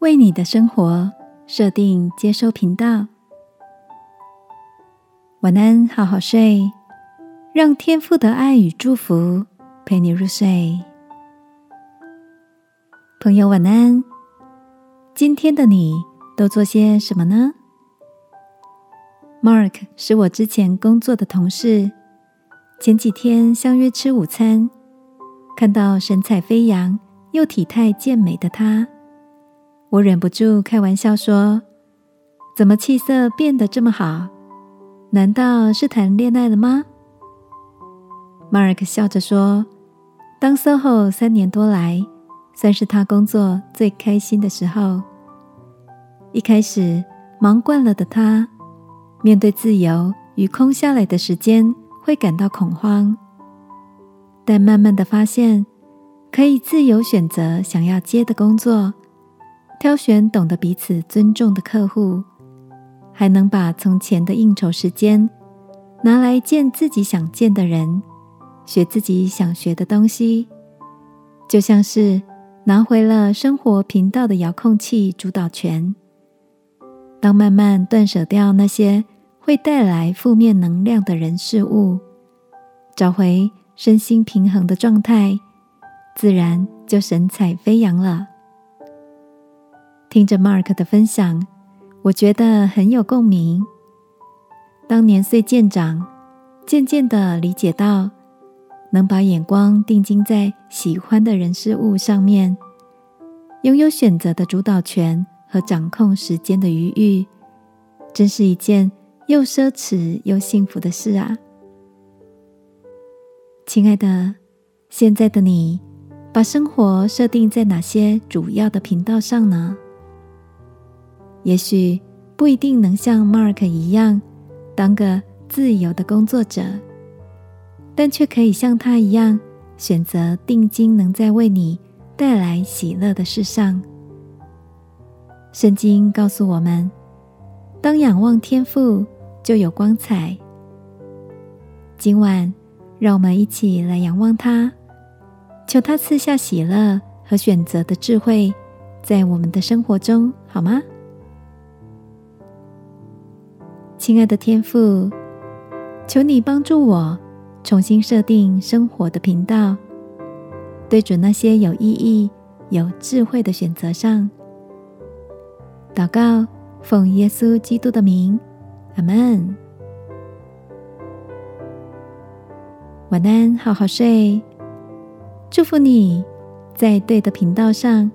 为你的生活设定接收频道。晚安，好好睡，让天父的爱与祝福陪你入睡。朋友，晚安。今天的你都做些什么呢？Mark 是我之前工作的同事，前几天相约吃午餐，看到神采飞扬又体态健美的他。我忍不住开玩笑说：“怎么气色变得这么好？难道是谈恋爱了吗？”Mark 笑着说：“当 SOHO 三年多来，算是他工作最开心的时候。一开始忙惯了的他，面对自由与空下来的时间会感到恐慌，但慢慢的发现，可以自由选择想要接的工作。”挑选懂得彼此尊重的客户，还能把从前的应酬时间拿来见自己想见的人，学自己想学的东西，就像是拿回了生活频道的遥控器主导权。当慢慢断舍掉那些会带来负面能量的人事物，找回身心平衡的状态，自然就神采飞扬了。听着 Mark 的分享，我觉得很有共鸣。当年岁渐长，渐渐的理解到，能把眼光定睛在喜欢的人事物上面，拥有选择的主导权和掌控时间的余裕，真是一件又奢侈又幸福的事啊！亲爱的，现在的你，把生活设定在哪些主要的频道上呢？也许不一定能像 Mark 一样当个自由的工作者，但却可以像他一样选择定睛能在为你带来喜乐的事上。圣经告诉我们，当仰望天赋，就有光彩。今晚，让我们一起来仰望他，求他赐下喜乐和选择的智慧，在我们的生活中，好吗？亲爱的天父，求你帮助我重新设定生活的频道，对准那些有意义、有智慧的选择上。祷告，奉耶稣基督的名，阿门。晚安，好好睡。祝福你在对的频道上，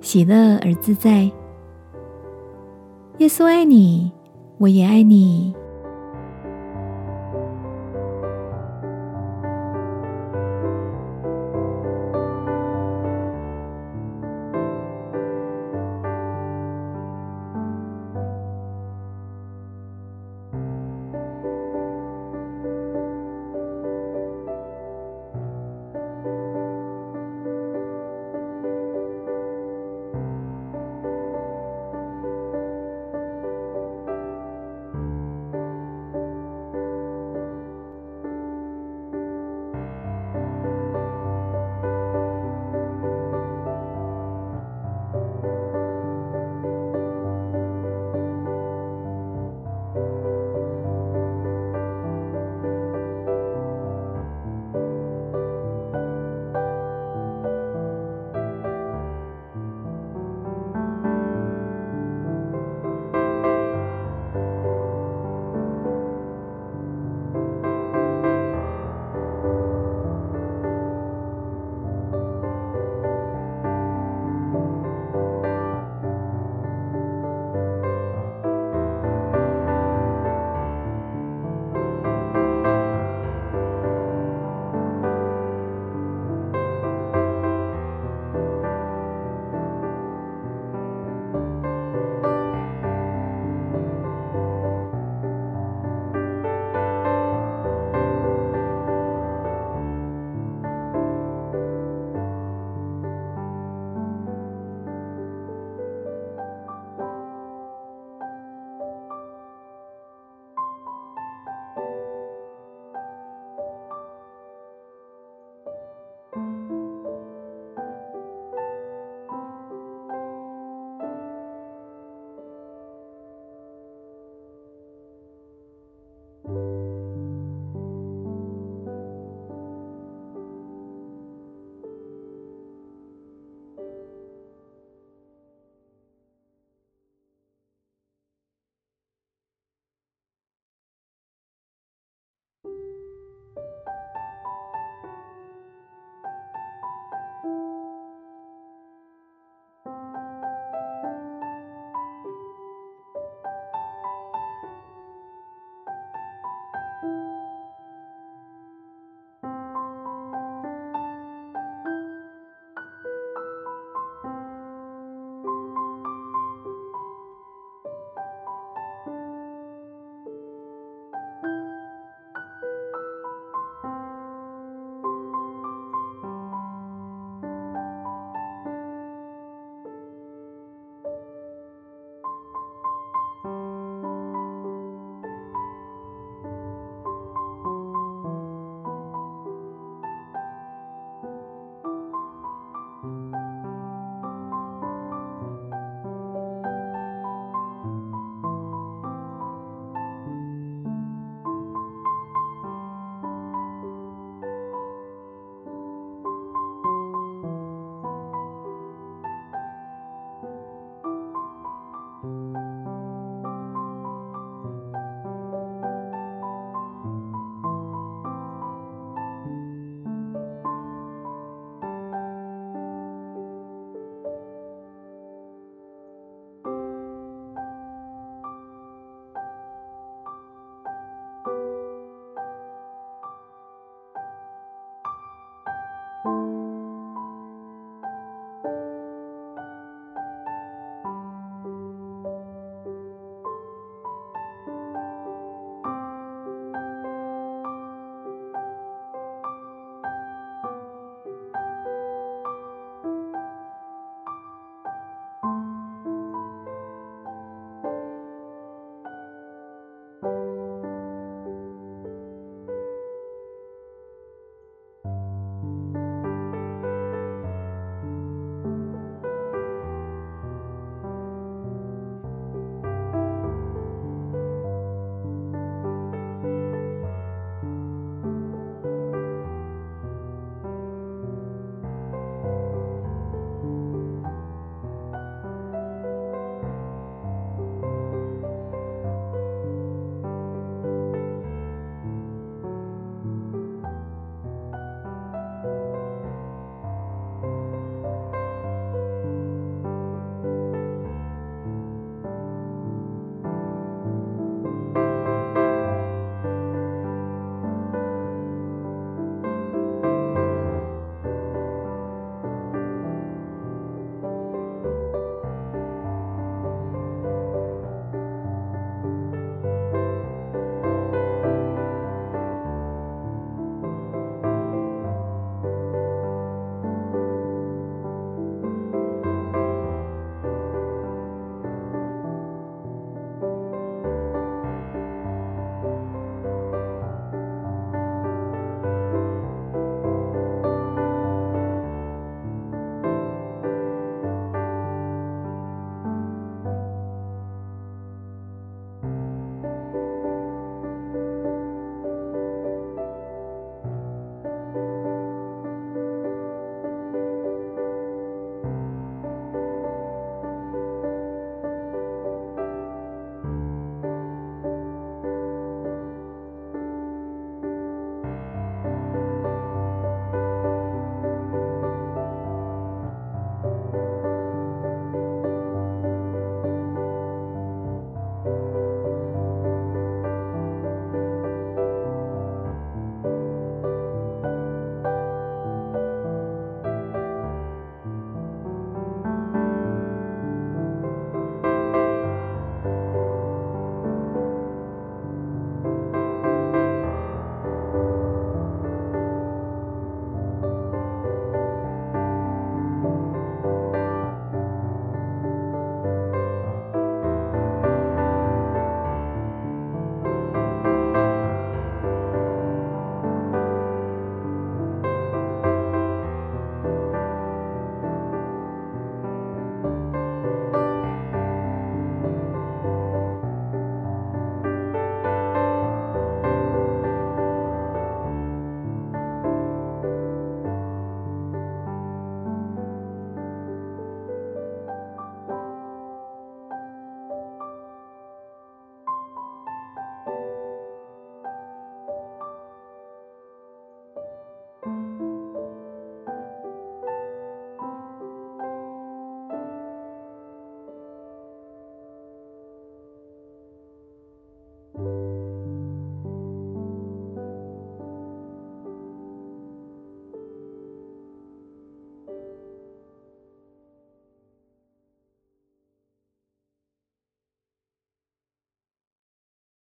喜乐而自在。耶稣爱你。我也爱你。